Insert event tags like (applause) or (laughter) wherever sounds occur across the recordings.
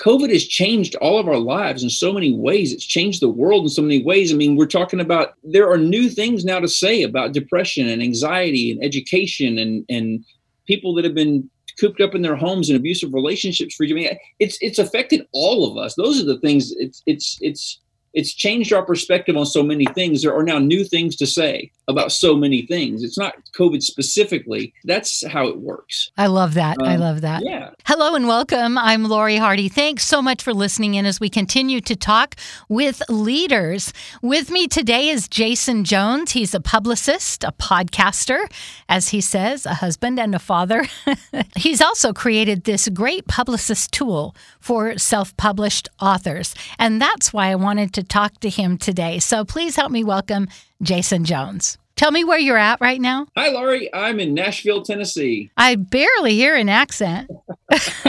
COVID has changed all of our lives in so many ways. It's changed the world in so many ways. I mean, we're talking about there are new things now to say about depression and anxiety and education and and people that have been cooped up in their homes and abusive relationships for you. I mean, it's it's affected all of us. Those are the things. It's it's it's it's changed our perspective on so many things. There are now new things to say about so many things. It's not COVID specifically. That's how it works. I love that. Um, I love that. Yeah. Hello and welcome. I'm Lori Hardy. Thanks so much for listening in as we continue to talk with leaders. With me today is Jason Jones. He's a publicist, a podcaster, as he says, a husband and a father. (laughs) He's also created this great publicist tool for self published authors. And that's why I wanted to talk to him today. So please help me welcome Jason Jones. Tell me where you're at right now. Hi, Lori. I'm in Nashville, Tennessee. I barely hear an accent. (laughs)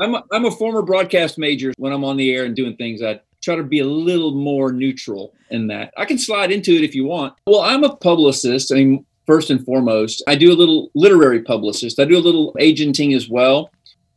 I'm, a, I'm a former broadcast major. When I'm on the air and doing things, I try to be a little more neutral in that. I can slide into it if you want. Well, I'm a publicist. I mean, first and foremost, I do a little literary publicist. I do a little agenting as well.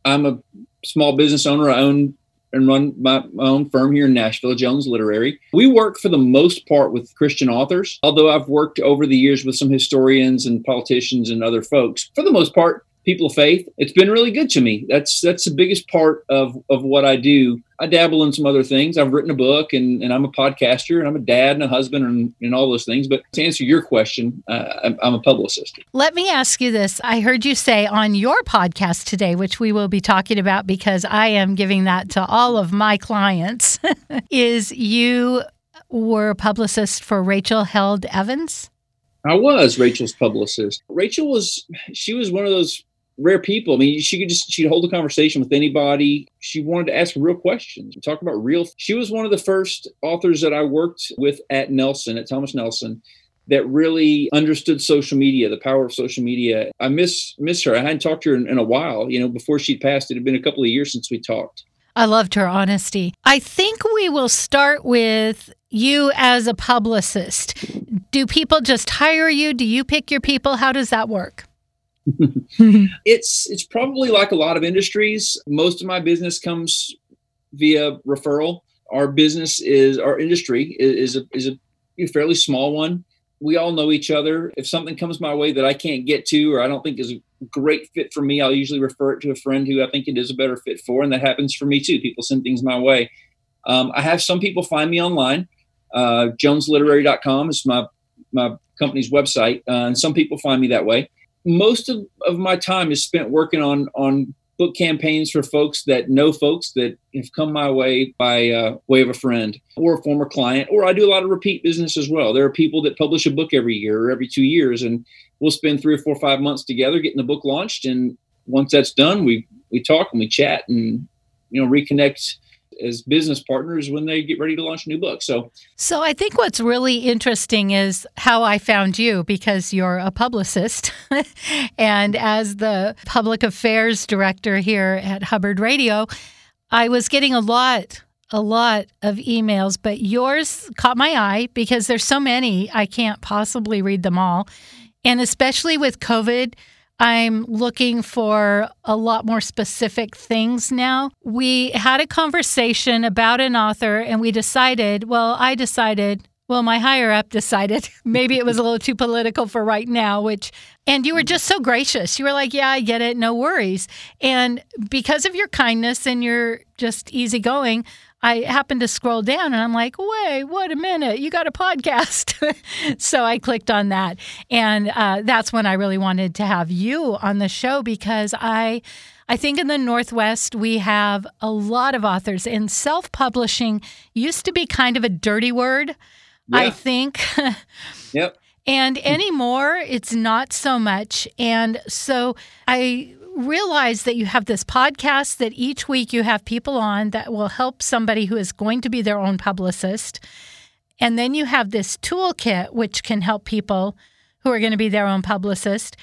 I'm a small business owner. I own and run my, my, own firm here in Nashville, Jones Literary. We work for the most part with Christian authors, although I've worked over the years with some historians and politicians and other folks. For the most part, people of faith. It's been really good to me. That's that's the biggest part of of what I do. I dabble in some other things. I've written a book and, and I'm a podcaster and I'm a dad and a husband and, and all those things. But to answer your question, uh, I'm, I'm, a publicist. Let me ask you this. I heard you say on your podcast today, which we will be talking about because I am giving that to all of my clients, (laughs) is you were a publicist for Rachel Held Evans? I was Rachel's publicist. Rachel was, she was one of those rare people. I mean, she could just she'd hold a conversation with anybody. She wanted to ask real questions, talk about real. She was one of the first authors that I worked with at Nelson, at Thomas Nelson, that really understood social media, the power of social media. I miss miss her. I hadn't talked to her in, in a while. You know, before she passed, it had been a couple of years since we talked. I loved her honesty. I think we will start with you as a publicist. Do people just hire you? Do you pick your people? How does that work? (laughs) it's it's probably like a lot of industries. Most of my business comes via referral. Our business is our industry is, a is a fairly small one. We all know each other. If something comes my way that I can't get to or I don't think is a great fit for me, I'll usually refer it to a friend who I think it is a better fit for, and that happens for me too. People send things my way. Um, I have some people find me online. Uh, JonesLiterary.com is my my company's website, uh, and some people find me that way most of, of my time is spent working on on book campaigns for folks that know folks that have come my way by uh, way of a friend or a former client or i do a lot of repeat business as well. There are people that publish a book every year or every two years and we'll spend three or four or five months together getting the book launched and once that's done we we talk and we chat and you know reconnect as business partners when they get ready to launch a new book. So, so I think what's really interesting is how I found you because you're a publicist, (laughs) and as the public affairs director here at Hubbard Radio, I was getting a lot a lot of emails, but yours caught my eye because there's so many I can't possibly read them all. And especially with COVID, I'm looking for a lot more specific things now. We had a conversation about an author and we decided, well, I decided, well, my higher up decided (laughs) maybe it was a little too political for right now, which, and you were just so gracious. You were like, yeah, I get it, no worries. And because of your kindness and your just easygoing, I happened to scroll down and I'm like, wait, what a minute, you got a podcast. (laughs) so I clicked on that. And uh, that's when I really wanted to have you on the show because I. I think in the Northwest, we have a lot of authors, and self publishing used to be kind of a dirty word, yeah. I think. (laughs) yep. And anymore, it's not so much. And so I realize that you have this podcast that each week you have people on that will help somebody who is going to be their own publicist. And then you have this toolkit which can help people who are going to be their own publicist.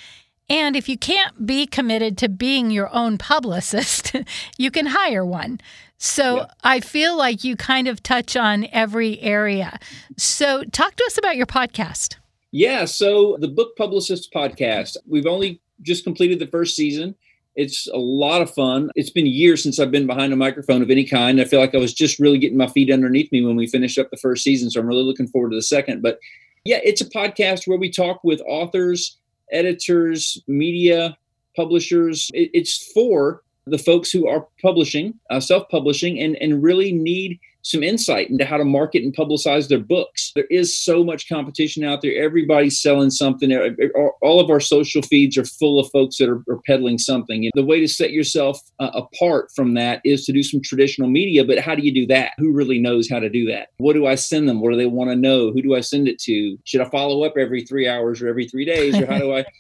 And if you can't be committed to being your own publicist, (laughs) you can hire one. So yeah. I feel like you kind of touch on every area. So talk to us about your podcast. Yeah. So the Book Publicist podcast, we've only just completed the first season. It's a lot of fun. It's been years since I've been behind a microphone of any kind. I feel like I was just really getting my feet underneath me when we finished up the first season. So I'm really looking forward to the second. But yeah, it's a podcast where we talk with authors, editors, media, publishers. it's for the folks who are publishing, uh, self publishing, and, and really need some insight into how to market and publicize their books. There is so much competition out there. Everybody's selling something. All of our social feeds are full of folks that are, are peddling something. The way to set yourself uh, apart from that is to do some traditional media. But how do you do that? Who really knows how to do that? What do I send them? What do they want to know? Who do I send it to? Should I follow up every three hours or every three days? Or how do I? (laughs)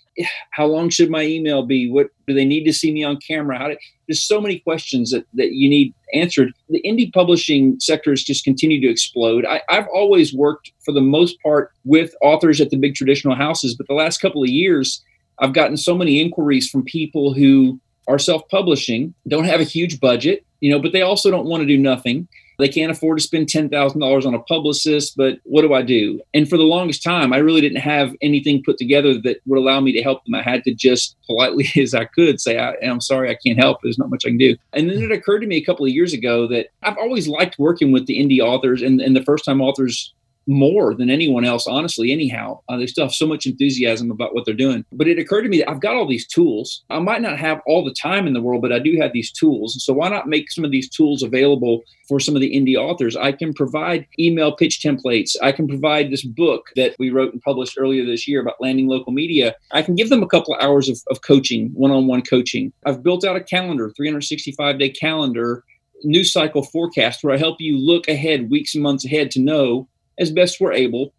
how long should my email be? What do they need to see me on camera? How do, there's so many questions that, that you need answered. The indie publishing sector has just continued to explode. I, I've always worked for the most part with authors at the big traditional houses, but the last couple of years, I've gotten so many inquiries from people who are self-publishing, don't have a huge budget, you know, but they also don't want to do nothing they can't afford to spend $10,000 on a publicist, but what do I do? And for the longest time, I really didn't have anything put together that would allow me to help them. I had to just politely (laughs) as I could say, I, am sorry, I can't help. There's not much I can do. And then it occurred to me a couple of years ago that I've always liked working with the indie authors and, and the first time authors more than anyone else, honestly, anyhow. Uh, they still have so much enthusiasm about what they're doing. But it occurred to me that I've got all these tools. I might not have all the time in the world, but I do have these tools. So why not make some of these tools available for some of the indie authors? I can provide email pitch templates. I can provide this book that we wrote and published earlier this year about landing local media. I can give them a couple of hours of, of coaching, one on one coaching. I've built out a calendar, 365 day calendar news cycle forecast where I help you look ahead weeks and months ahead to know as best we're able.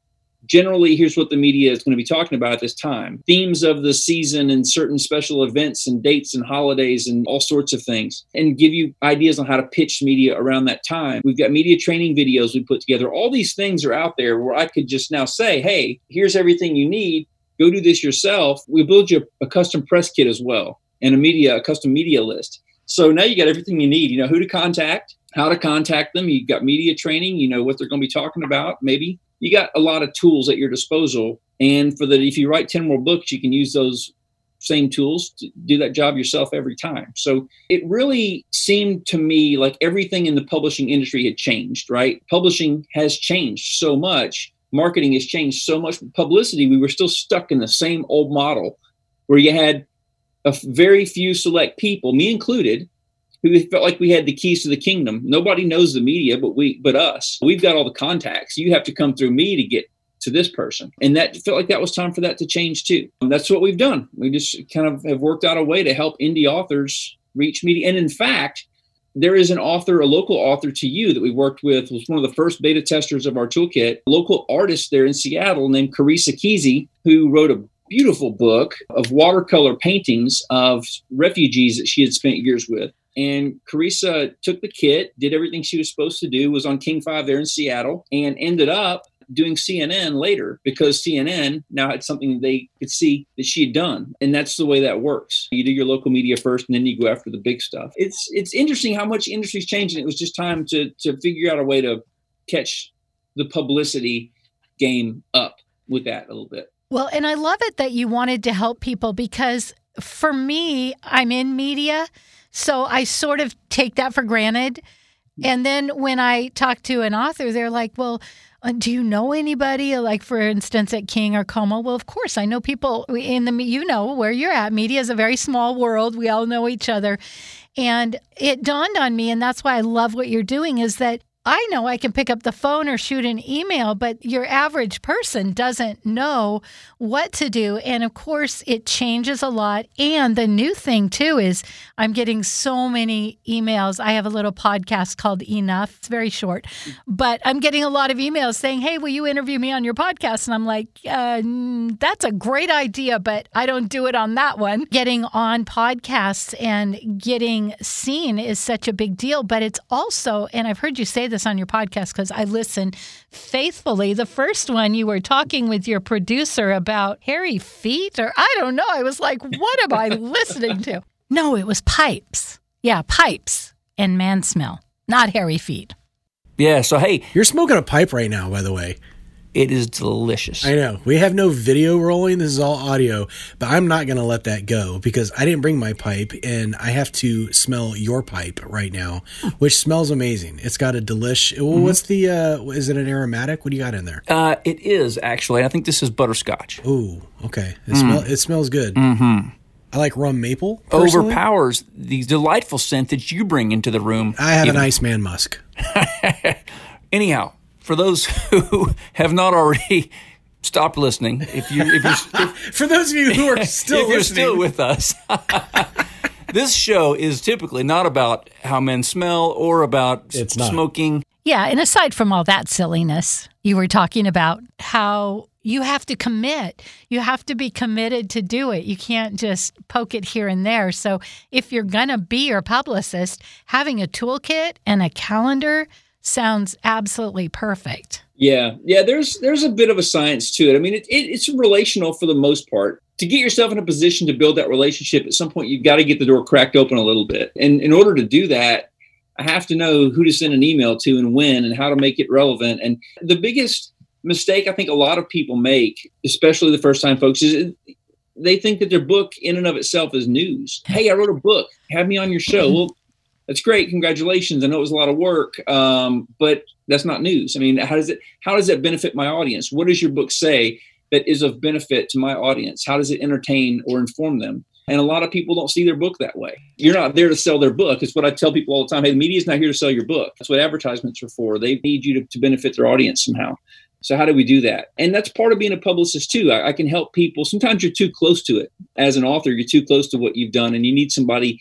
Generally, here's what the media is going to be talking about at this time themes of the season and certain special events and dates and holidays and all sorts of things, and give you ideas on how to pitch media around that time. We've got media training videos we put together. All these things are out there where I could just now say, hey, here's everything you need. Go do this yourself. We build you a custom press kit as well and a media, a custom media list. So now you got everything you need. You know who to contact, how to contact them. You got media training, you know what they're going to be talking about, maybe. You got a lot of tools at your disposal. And for that, if you write 10 more books, you can use those same tools to do that job yourself every time. So it really seemed to me like everything in the publishing industry had changed, right? Publishing has changed so much. Marketing has changed so much. Publicity, we were still stuck in the same old model where you had a very few select people, me included, who felt like we had the keys to the kingdom. Nobody knows the media, but we, but us. We've got all the contacts. You have to come through me to get to this person, and that felt like that was time for that to change too. And that's what we've done. We just kind of have worked out a way to help indie authors reach media. And in fact, there is an author, a local author to you that we worked with, was one of the first beta testers of our toolkit, local artist there in Seattle named Carissa Kesey, who wrote a beautiful book of watercolor paintings of refugees that she had spent years with. And Carissa took the kit, did everything she was supposed to do, was on King 5 there in Seattle, and ended up doing CNN later because CNN now had something they could see that she had done. And that's the way that works. You do your local media first and then you go after the big stuff. It's it's interesting how much industry's changing. It was just time to to figure out a way to catch the publicity game up with that a little bit. Well, and I love it that you wanted to help people because for me, I'm in media. So I sort of take that for granted. And then when I talk to an author, they're like, well, uh, do you know anybody like for instance at king or KOMO well of course i know people in the you know where you're at media is a very small world we all know each other and it dawned on me and that's why i love what you're doing is that I know I can pick up the phone or shoot an email, but your average person doesn't know what to do. And of course, it changes a lot. And the new thing, too, is I'm getting so many emails. I have a little podcast called Enough, it's very short, but I'm getting a lot of emails saying, Hey, will you interview me on your podcast? And I'm like, uh, That's a great idea, but I don't do it on that one. Getting on podcasts and getting seen is such a big deal, but it's also, and I've heard you say this on your podcast because I listen faithfully. The first one, you were talking with your producer about hairy feet, or I don't know. I was like, what am I (laughs) listening to? No, it was pipes. Yeah, pipes and man smell, not hairy feet. Yeah. So, hey, you're smoking a pipe right now, by the way. It is delicious. I know. We have no video rolling. This is all audio, but I'm not going to let that go because I didn't bring my pipe and I have to smell your pipe right now, which smells amazing. It's got a delish. Mm-hmm. What's the, uh, is it an aromatic? What do you got in there? Uh, it is actually. I think this is butterscotch. Ooh, okay. It, mm. smell, it smells good. Mm-hmm. I like rum maple. Personally. Overpowers the delightful scent that you bring into the room. I have Even. an Iceman musk. (laughs) Anyhow, for those (laughs) who have not already (laughs) stopped listening, if you if you (laughs) for those of you who are still if you're still with us. this show is typically not about how men smell or about it's smoking. Yeah, and aside from all that silliness, you were talking about how you have to commit. You have to be committed to do it. You can't just poke it here and there. So, if you're going to be your publicist, having a toolkit and a calendar sounds absolutely perfect. Yeah. Yeah, there's there's a bit of a science to it. I mean, it, it, it's relational for the most part. To get yourself in a position to build that relationship, at some point you've got to get the door cracked open a little bit. And in order to do that, I have to know who to send an email to and when and how to make it relevant. And the biggest mistake I think a lot of people make, especially the first time folks, is they think that their book in and of itself is news. Hey, I wrote a book. Have me on your show. Mm-hmm. Well, that's great. Congratulations. I know it was a lot of work, um, but that's not news. I mean, how does it how does that benefit my audience? What does your book say that is of benefit to my audience? How does it entertain or inform them? And a lot of people don't see their book that way. You're not there to sell their book. It's what I tell people all the time. Hey, the media's not here to sell your book. That's what advertisements are for. They need you to, to benefit their audience somehow. So how do we do that? And that's part of being a publicist too. I, I, can help people. Sometimes you're too close to it. As an author, you're too close to what you've done, and you need somebody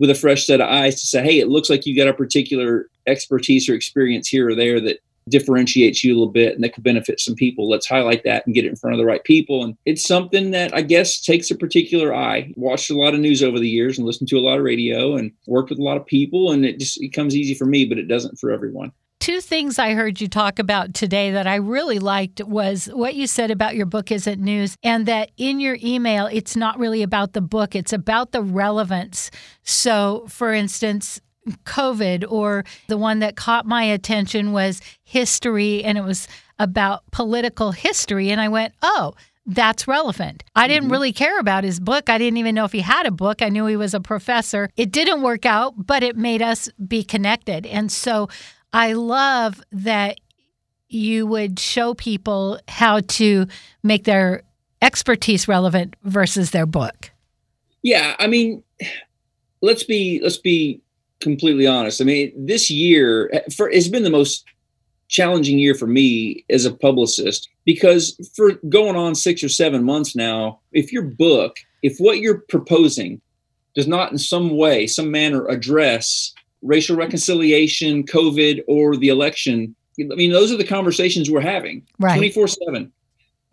with a fresh set of eyes to say, "Hey, it looks like you got a particular expertise or experience here or there that differentiates you a little bit and that could benefit some people. Let's highlight that and get it in front of the right people." And it's something that I guess takes a particular eye. Watched a lot of news over the years and listened to a lot of radio and worked with a lot of people, and it just it comes easy for me, but it doesn't for everyone two things I heard you talk about today that I really liked was what you said about your book isn't news and that in your email it's not really about the book, it's about the relevance. So, for instance, COVID or the one that caught my attention was history and it was about political history and I went, "Oh, that's relevant. I didn't mm-hmm. really care about his book. I didn't even know if he had a book. I knew he was a professor. It didn't work out, but it made us be connected. And so I love that you would show people how to make their expertise relevant versus their book. Yeah, I mean, let's be let's be completely honest. I mean, this year for it's been the most challenging year for me as a publicist because for going on 6 or 7 months now, if your book, if what you're proposing does not in some way, some manner address racial reconciliation, COVID, or the election. I mean, those are the conversations we're having 24 7.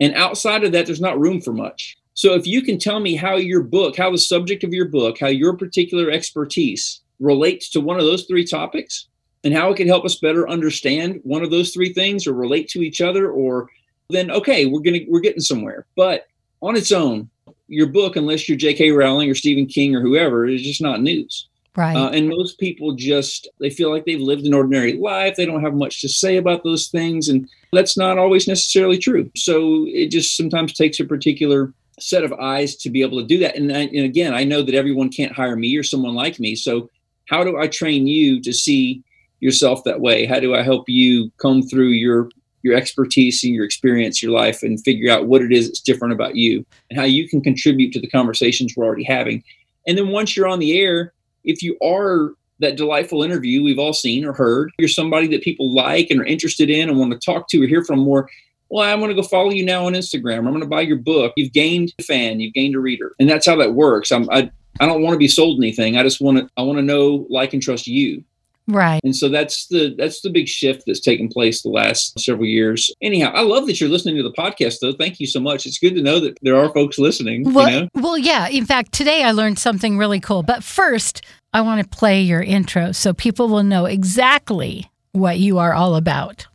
And outside of that, there's not room for much. So if you can tell me how your book, how the subject of your book, how your particular expertise relates to one of those three topics, and how it can help us better understand one of those three things or relate to each other, or then okay, we're gonna we're getting somewhere. But on its own, your book, unless you're J.K. Rowling or Stephen King or whoever, is just not news. Right. Uh, and most people just they feel like they've lived an ordinary life. They don't have much to say about those things, and that's not always necessarily true. So it just sometimes takes a particular set of eyes to be able to do that. And, I, and again, I know that everyone can't hire me or someone like me. So how do I train you to see yourself that way? How do I help you come through your your expertise and your experience, your life, and figure out what it is that's different about you and how you can contribute to the conversations we're already having. And then once you're on the air, if you are that delightful interview we've all seen or heard, you're somebody that people like and are interested in and want to talk to or hear from more. Well, I'm going to go follow you now on Instagram. I'm going to buy your book. You've gained a fan. You've gained a reader, and that's how that works. I'm, I I don't want to be sold anything. I just want to I want to know, like, and trust you. Right. And so that's the that's the big shift that's taken place the last several years. Anyhow, I love that you're listening to the podcast though. Thank you so much. It's good to know that there are folks listening. Well, you know? well yeah. In fact, today I learned something really cool. But first, I want to play your intro so people will know exactly what you are all about.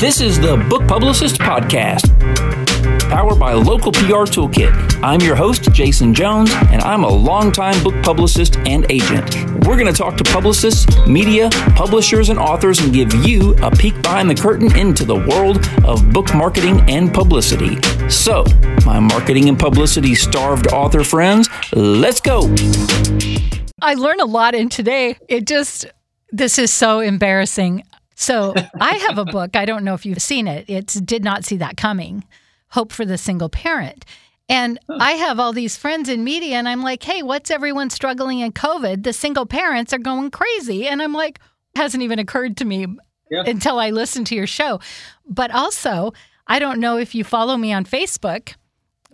This is the Book Publicist Podcast, powered by Local PR Toolkit. I'm your host, Jason Jones, and I'm a longtime book publicist and agent. We're going to talk to publicists, media, publishers, and authors and give you a peek behind the curtain into the world of book marketing and publicity. So, my marketing and publicity starved author friends, let's go. I learned a lot in today. It just, this is so embarrassing. So (laughs) I have a book. I don't know if you've seen it. It's Did Not See That Coming Hope for the Single Parent. And I have all these friends in media, and I'm like, hey, what's everyone struggling in COVID? The single parents are going crazy. And I'm like, hasn't even occurred to me yeah. until I listened to your show. But also, I don't know if you follow me on Facebook,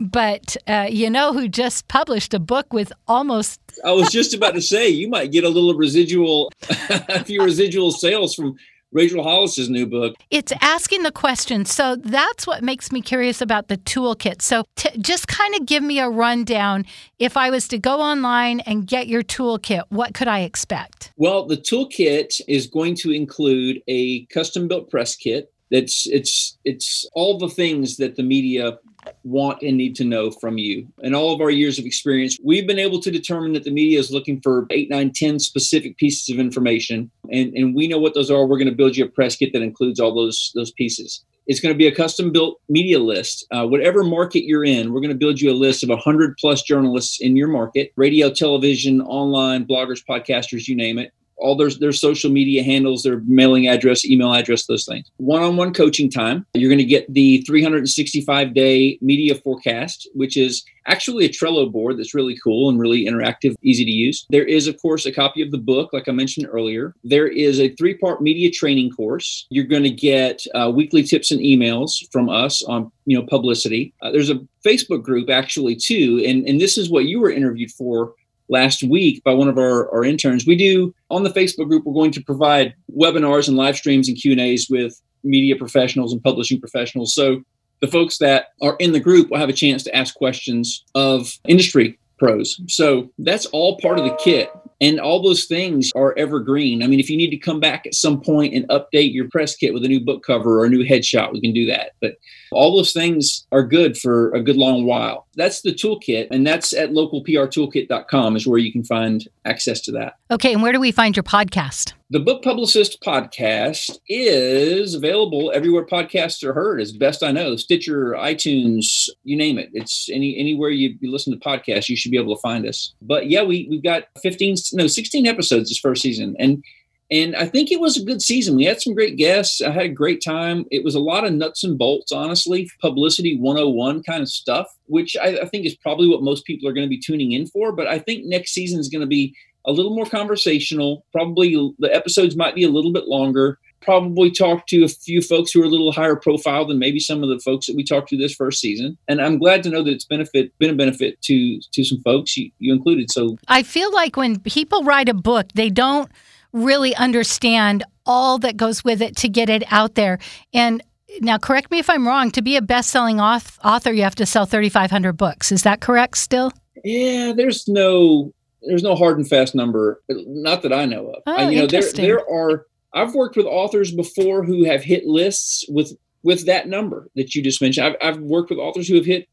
but uh, you know who just published a book with almost. I was just about to say, you might get a little residual, (laughs) a few residual sales from Rachel Hollis's new book. It's asking the question. So that's what makes me curious about the toolkit. So t- just kind of give me a rundown. If I was to go online and get your toolkit, what could I expect? Well, the toolkit is going to include a custom built press kit. It's it's it's all the things that the media want and need to know from you. In all of our years of experience, we've been able to determine that the media is looking for eight, nine, 10 specific pieces of information. And, and we know what those are. We're going to build you a press kit that includes all those, those pieces. It's going to be a custom built media list. Uh, whatever market you're in, we're going to build you a list of 100 plus journalists in your market radio, television, online, bloggers, podcasters, you name it all their, their social media handles, their mailing address, email address, those things. One on one coaching time. You're going to get the 365 day media forecast, which is actually a Trello board that's really cool and really interactive, easy to use. There is, of course, a copy of the book, like I mentioned earlier. There is a three part media training course. You're going to get uh, weekly tips and emails from us on you know publicity. Uh, there's a Facebook group actually too, and and this is what you were interviewed for last week by one of our, our interns. We do on the Facebook group, we're going to provide webinars and live streams and Q&As with media professionals and publishing professionals. So the folks that are in the group will have a chance to ask questions of industry pros. So that's all part of the kit. And all those things are evergreen. I mean, if you need to come back at some point and update your press kit with a new book cover or a new headshot, we can do that. But all those things are good for a good long while. That's the toolkit, and that's at localprtoolkit.com is where you can find access to that. Okay, and where do we find your podcast? The Book Publicist podcast is available everywhere podcasts are heard, as best I know. Stitcher, iTunes, you name it. It's any anywhere you, you listen to podcasts, you should be able to find us. But yeah, we we've got 15, no, 16 episodes this first season. And and I think it was a good season. We had some great guests. I had a great time. It was a lot of nuts and bolts, honestly, publicity 101 kind of stuff, which I, I think is probably what most people are going to be tuning in for. But I think next season is going to be a little more conversational. Probably the episodes might be a little bit longer. Probably talk to a few folks who are a little higher profile than maybe some of the folks that we talked to this first season. And I'm glad to know that it's benefit been a benefit to to some folks you, you included. So I feel like when people write a book, they don't really understand all that goes with it to get it out there. And now, correct me if I'm wrong. To be a best-selling author, you have to sell 3,500 books. Is that correct? Still? Yeah, there's no there's no hard and fast number, not that I know of. Oh, you know, there there are. I've worked with authors before who have hit lists with with that number that you just mentioned. I've, I've worked with authors who have hit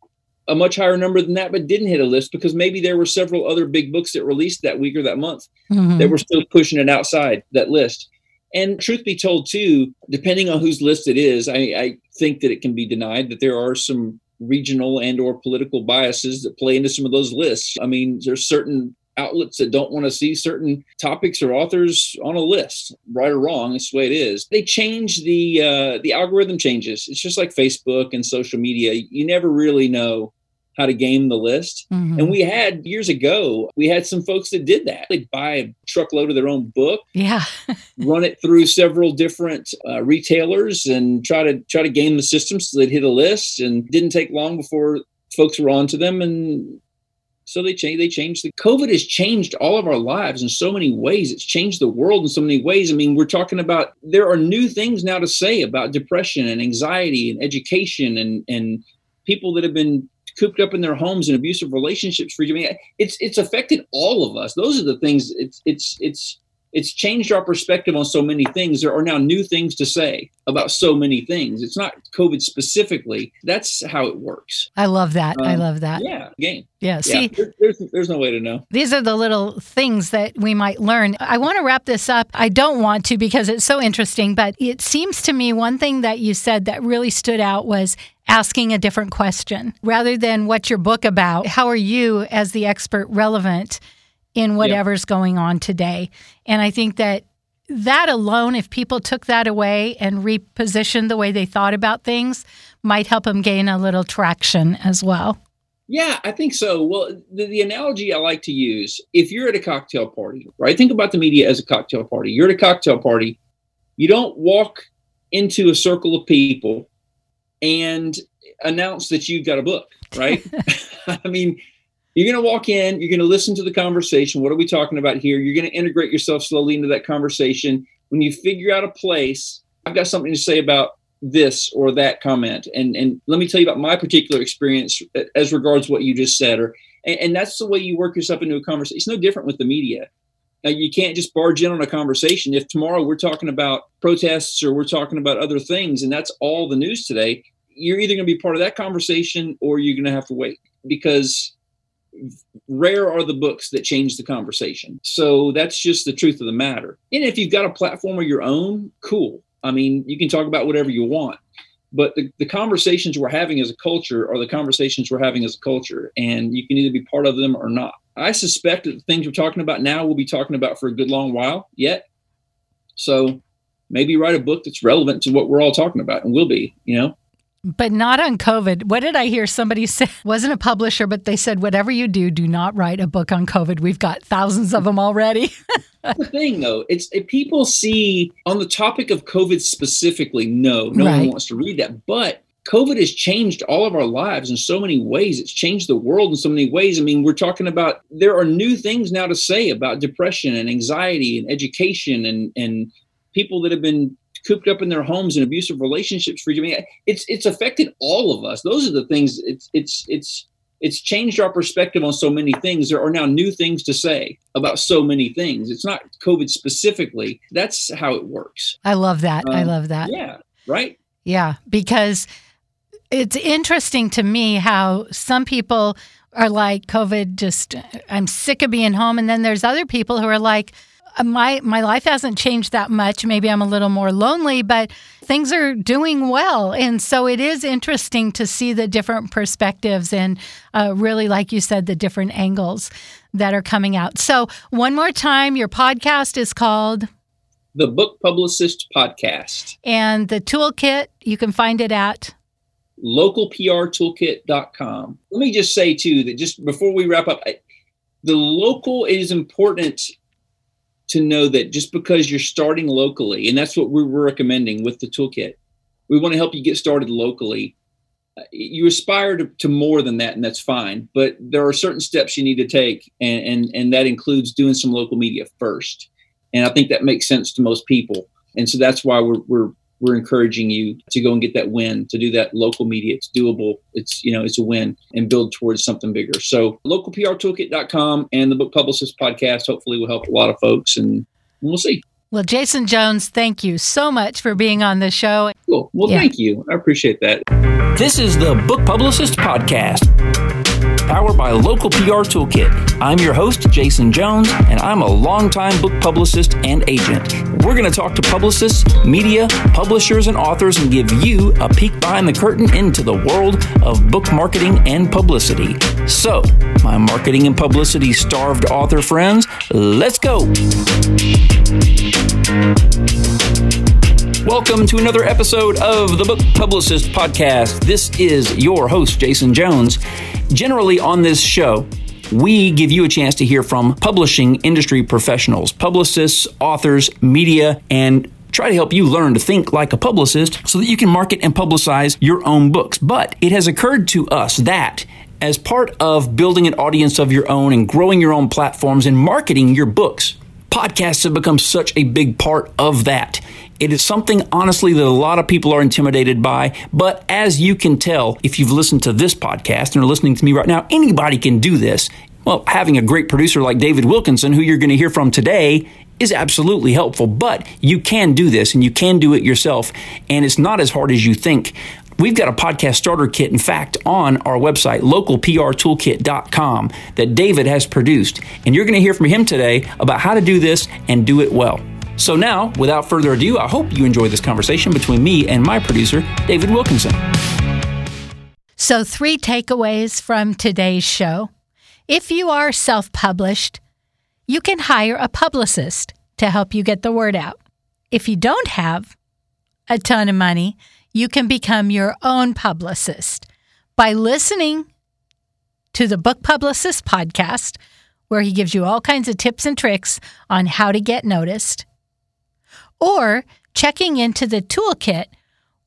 a much higher number than that, but didn't hit a list because maybe there were several other big books that released that week or that month mm-hmm. that were still pushing it outside that list. And truth be told, too, depending on whose list it is, I, I think that it can be denied that there are some regional and or political biases that play into some of those lists. I mean, there's certain outlets that don't want to see certain topics or authors on a list right or wrong it's the way it is they change the uh, the algorithm changes it's just like facebook and social media you never really know how to game the list. Mm-hmm. And we had years ago, we had some folks that did that. They'd buy a truckload of their own book, yeah, (laughs) run it through several different uh, retailers, and try to try to game the system so they'd hit a list. And didn't take long before folks were on to them, and so they changed. They changed. The COVID has changed all of our lives in so many ways. It's changed the world in so many ways. I mean, we're talking about there are new things now to say about depression and anxiety and education and and people that have been cooped up in their homes and abusive relationships for you. I mean, it's it's affected all of us. Those are the things. It's it's it's it's changed our perspective on so many things. There are now new things to say about so many things. It's not COVID specifically. That's how it works. I love that. Um, I love that. Yeah, game. Yeah. See, yeah, there's there's no way to know. These are the little things that we might learn. I want to wrap this up. I don't want to because it's so interesting, but it seems to me one thing that you said that really stood out was asking a different question rather than what's your book about how are you as the expert relevant in whatever's yep. going on today. And I think that that alone, if people took that away and repositioned the way they thought about things, might help them gain a little traction as well. Yeah, I think so. Well, the, the, analogy I like to use if you're at a cocktail party, right? Think about the media as a cocktail party. You're at a cocktail party, you don't walk into a circle of people and announce that you've got a book, right? (laughs) (laughs) I mean, you're going to walk in, you're going to listen to the conversation. What are we talking about here? You're going to integrate yourself slowly into that conversation. When you figure out a place, I've got something to say about this or that comment. And and let me tell you about my particular experience as regards what you just said. Or and, and that's the way you work yourself into a conversation. It's no different with the media. Now, you can't just barge in on a conversation. If tomorrow we're talking about protests or we're talking about other things, and that's all the news today, you're either going to be part of that conversation or you're going to have to wait because rare are the books that change the conversation. So that's just the truth of the matter. And if you've got a platform of your own, cool. I mean, you can talk about whatever you want. But the, the conversations we're having as a culture are the conversations we're having as a culture, and you can either be part of them or not. I suspect that the things we're talking about now we'll be talking about for a good long while yet. So maybe write a book that's relevant to what we're all talking about and will be, you know? But not on COVID. What did I hear somebody (laughs) say? Wasn't a publisher, but they said, whatever you do, do not write a book on COVID. We've got thousands of them already. (laughs) the thing, though, it's if people see on the topic of COVID specifically, no, no right. one wants to read that. But COVID has changed all of our lives in so many ways. It's changed the world in so many ways. I mean, we're talking about there are new things now to say about depression and anxiety and education and and people that have been cooped up in their homes and abusive relationships for you. I mean, it's it's affected all of us. Those are the things. It's it's it's it's changed our perspective on so many things. There are now new things to say about so many things. It's not COVID specifically. That's how it works. I love that. Um, I love that. Yeah. Right. Yeah, because it's interesting to me how some people are like COVID. Just I'm sick of being home, and then there's other people who are like my my life hasn't changed that much. Maybe I'm a little more lonely, but things are doing well, and so it is interesting to see the different perspectives and uh, really, like you said, the different angles that are coming out. So one more time, your podcast is called the Book Publicist Podcast, and the toolkit you can find it at localprtoolkit.com. Let me just say too that just before we wrap up. I, the local is important to know that just because you're starting locally, and that's what we're recommending with the toolkit, we want to help you get started locally. Uh, you aspire to, to more than that, and that's fine. But there are certain steps you need to take, and, and and that includes doing some local media first. And I think that makes sense to most people. And so that's why we're we're we're encouraging you to go and get that win to do that local media. It's doable. It's you know it's a win and build towards something bigger. So localprtoolkit.com and the book publicist podcast hopefully will help a lot of folks and we'll see. Well jason jones thank you so much for being on the show. Cool. Well yeah. thank you. I appreciate that. This is the book publicist podcast powered by Local PR Toolkit. I'm your host, Jason Jones, and I'm a longtime book publicist and agent. We're going to talk to publicists, media, publishers, and authors and give you a peek behind the curtain into the world of book marketing and publicity. So, my marketing and publicity starved author friends, let's go. Welcome to another episode of the Book Publicist Podcast. This is your host, Jason Jones. Generally, on this show, we give you a chance to hear from publishing industry professionals, publicists, authors, media, and try to help you learn to think like a publicist so that you can market and publicize your own books. But it has occurred to us that as part of building an audience of your own and growing your own platforms and marketing your books, podcasts have become such a big part of that. It is something, honestly, that a lot of people are intimidated by. But as you can tell, if you've listened to this podcast and are listening to me right now, anybody can do this. Well, having a great producer like David Wilkinson, who you're going to hear from today, is absolutely helpful, but you can do this and you can do it yourself. And it's not as hard as you think. We've got a podcast starter kit, in fact, on our website, localprtoolkit.com, that David has produced. And you're going to hear from him today about how to do this and do it well. So now, without further ado, I hope you enjoy this conversation between me and my producer, David Wilkinson. So, three takeaways from today's show. If you are self published, you can hire a publicist to help you get the word out. If you don't have a ton of money, you can become your own publicist by listening to the Book Publicist podcast, where he gives you all kinds of tips and tricks on how to get noticed, or checking into the toolkit,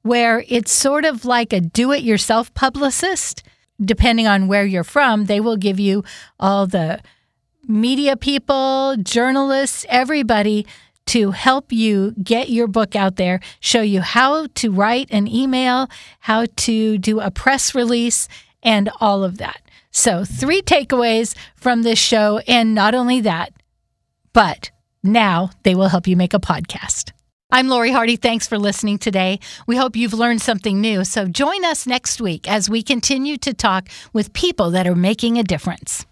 where it's sort of like a do it yourself publicist. Depending on where you're from, they will give you all the media people, journalists, everybody to help you get your book out there, show you how to write an email, how to do a press release, and all of that. So, three takeaways from this show. And not only that, but now they will help you make a podcast. I'm Lori Hardy. Thanks for listening today. We hope you've learned something new. So, join us next week as we continue to talk with people that are making a difference.